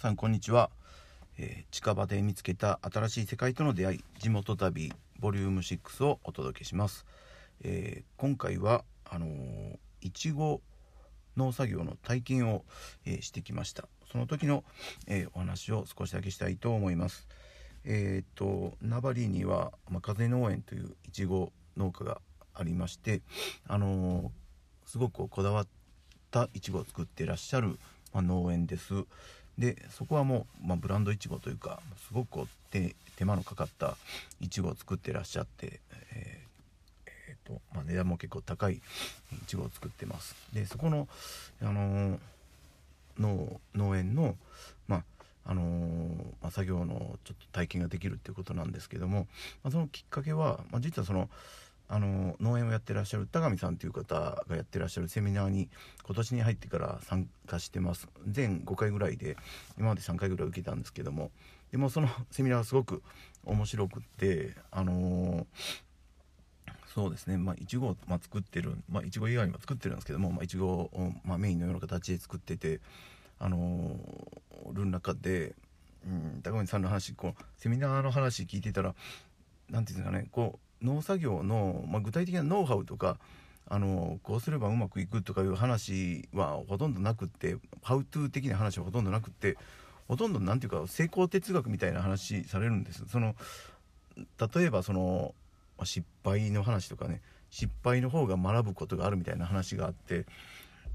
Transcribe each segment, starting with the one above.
さんこんにちは、えー近場で見つけた新しい世界との出会い地元旅ボリューム6をお届けします、えー今回はあのーいちご農作業の体験を、えーしてきました。その時の、えーお話を少しだけしたいと思います。えーっと名張には、まあ、風農園といういちご農家がありましてあのーすごくこだわったいちごを作ってらっしゃる、まあ、農園です。でそこはもう、まあ、ブランドいちごというかすごくこう手手間のかかったいちごを作ってらっしゃって、えーとまあ、値段も結構高いいちごを作ってます。でそこの、あのー農園の、まああのーまあ、作業のちょっと体験ができるっていうことなんですけども、まあ、そのきっかけは、まあ、実はそのあの農園をやってらっしゃる田上さんという方がやってらっしゃるセミナーに今年に入ってから参加してます。全5回ぐらいで今まで3回ぐらい受けたんですけども。でもそのセミナーはすごく面白くってあのーそうですね。まあいちごを、まあ、作ってるまあいちご以外にも作ってるんですけどもまあいちごを、まあ、メインのような形で作っててあのーる中で、うん、高上さんの話こうセミナーの話聞いてたらなんていうんですかねこう農作業の、まあ、具体的なノウハウとかあのこうすればうまくいくとかいう話はほとんどなくってハウトゥー的な話はほとんどなくってほとんどなんていうか成功哲学みたいな話されるんです。その例えばその失敗の話とかね失敗の方が学ぶことがあるみたいな話があって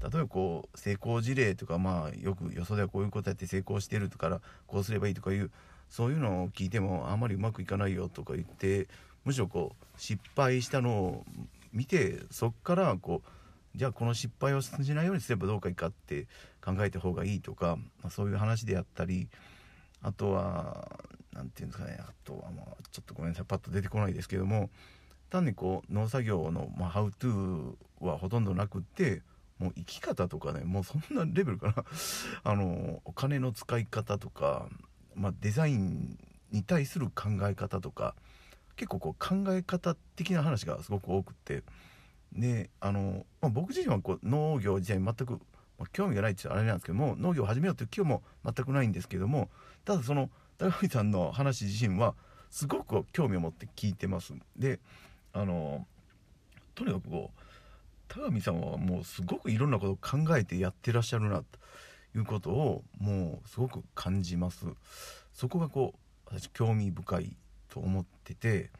例えばこう成功事例とかまあよくよそではこういうことやって成功してるとからこうすればいいとかいうそういうのを聞いてもあんまりうまくいかないよとか言ってむしろこう失敗したのを見てそっからこうじゃあこの失敗をしないようにすればどうかいいかって考えた方がいいとか、まあ、そういう話であったりあとは何て言うんですかねあとはまあちょっとごめんなさいパッと出てこないですけども単にこう農作業の、まあ、ハウトゥーはほとんどなくってもう生き方とかねもうそんなレベルかな。あのお金の使い方とか、まあ、デザインに対する考え方とか結構こう考え方的な話がすごく多くて。であの、まあ、僕自身はこう農業自体全く、まあ興味がないってあれなんですけども農業を始めようという気も全くないんですけどもただその高見さんの話自身はすごく興味を持って聞いてます。であのとにかくこう高見さんはもうすごくいろんなことを考えてやってらっしゃるなということをもうすごく感じます。そこがこう私興味深いと思ってて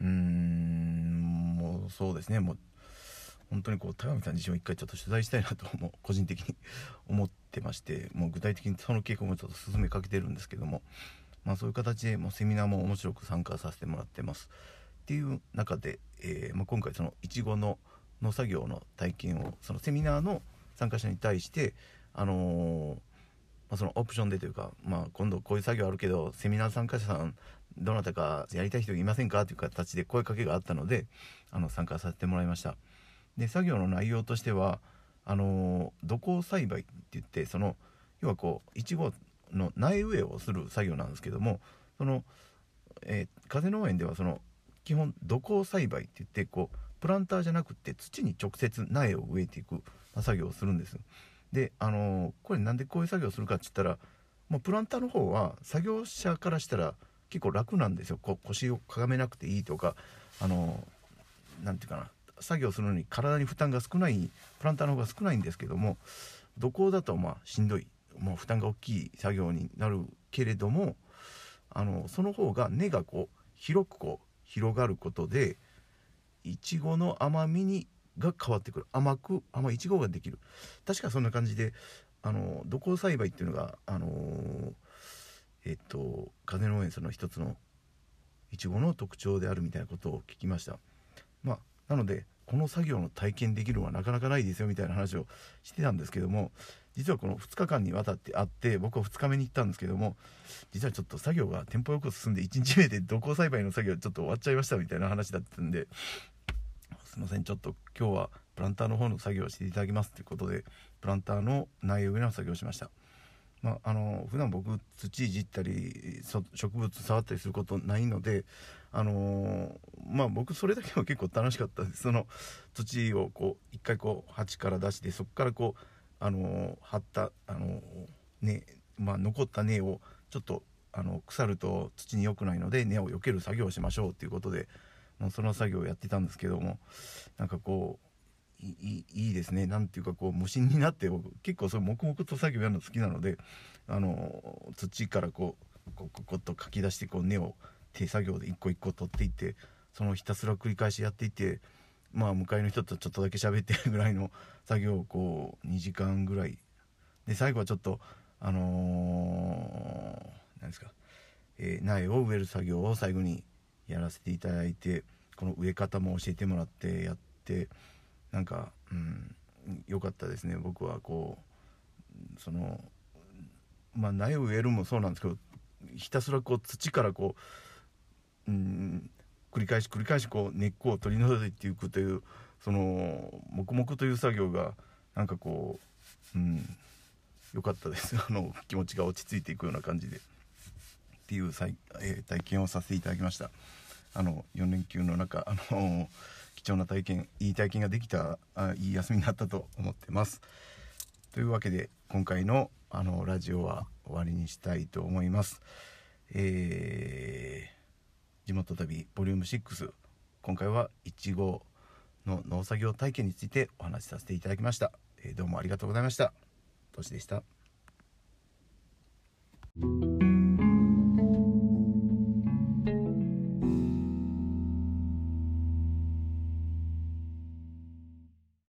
うーんもうそうですね。もう本当にこう高見さん自身を一回ちょっと取材したいなと もう個人的に 思ってましてもう具体的にその傾向もちょっと進めかけてるんですけどもまあそういう形でもうセミナーも面白く参加させてもらってます。っていう中で、えーまあ、今回そのいちごの農作業の体験をそのセミナーの参加者に対してあのーまあ、そのオプションでというか、まあ、今度こういう作業あるけどセミナー参加者さんどなたかやりたい人いませんか？という形で声かけがあったのであの参加させてもらいました。で作業の内容としてはあの土耕栽培って言ってその要はこういちごの苗植えをする作業なんですけどもその、えー風農園ではその基本土耕栽培って言ってこうプランターじゃなくて土に直接苗を植えていく、作業をするんです。であのこれなんでこういう作業をするかって言ったらもうプランターの方は作業者からしたら結構楽なんですよ。こ腰をかがめなくていいとかあのなんていうかな。作業するのに体に負担が少ないプランターの方が少ないんですけども土工だとまあしんどいもう負担が大きい作業になるけれどもあのその方が根がこう広くこう広がることでいちごの甘みにが変わってくる。甘く甘いちごができる。確かそんな感じであの土耕栽培っていうのがあのえっと風農園その一つのいちごの特徴であるみたいなことを聞きましたまあなのでこの作業の体験できるのはなかなかないですよみたいな話をしてたんですけども実はこの2日間にわたってあって僕は2日目に行ったんですけども実はちょっと作業がテンポよく進んで1日目で土耕栽培の作業ちょっと終わっちゃいましたみたいな話だったんですいませんちょっと今日はプランターの方の作業をしていただきますということでプランターの苗植えの作業をしました。まあ、あの普段僕土いじったり植物触ったりすることないのであのまあ僕それだけは結構楽しかったです。その土をこう一回こう鉢から出してそこからこうあの張ったあのーねまあ、残った根をちょっとあの腐ると土に良くないので根を避ける作業をしましょうということでもうその作業をやってたんですけどもなんかこういいいいですね。なんていうかこう無心になって結構そう黙々と作業やるの好きなのであの土からこうこうこっとかき出してこう根を手作業で一個一個取っていってそのひたすら繰り返しやっていってまあ向かいの人とちょっとだけ喋ってる ぐらいの作業をこう2時間ぐらい。で最後はちょっとあのー、ですか、えー、苗を植える作業を最後にやらせていただいてこの植え方も教えてもらってやってなんかうん良かったですね。僕はこうそのまあ苗を植えるもそうなんですけどひたすらこう土からこううん繰り返し繰り返しこう根っこを取り除いていくというその黙々という作業がなんかこううん良かったです。あの気持ちが落ち着いていくような感じで。っていう、えー、体験をさせていただきました。あの4連休の中あの貴重な体験いい体験ができたあいい休みになったと思ってます。というわけで今回のあのラジオは終わりにしたいと思います。えー、地元旅ボリューム6今回はいちごの農作業体験についてお話しさせていただきました、えー、どうもありがとうございました。トシでした。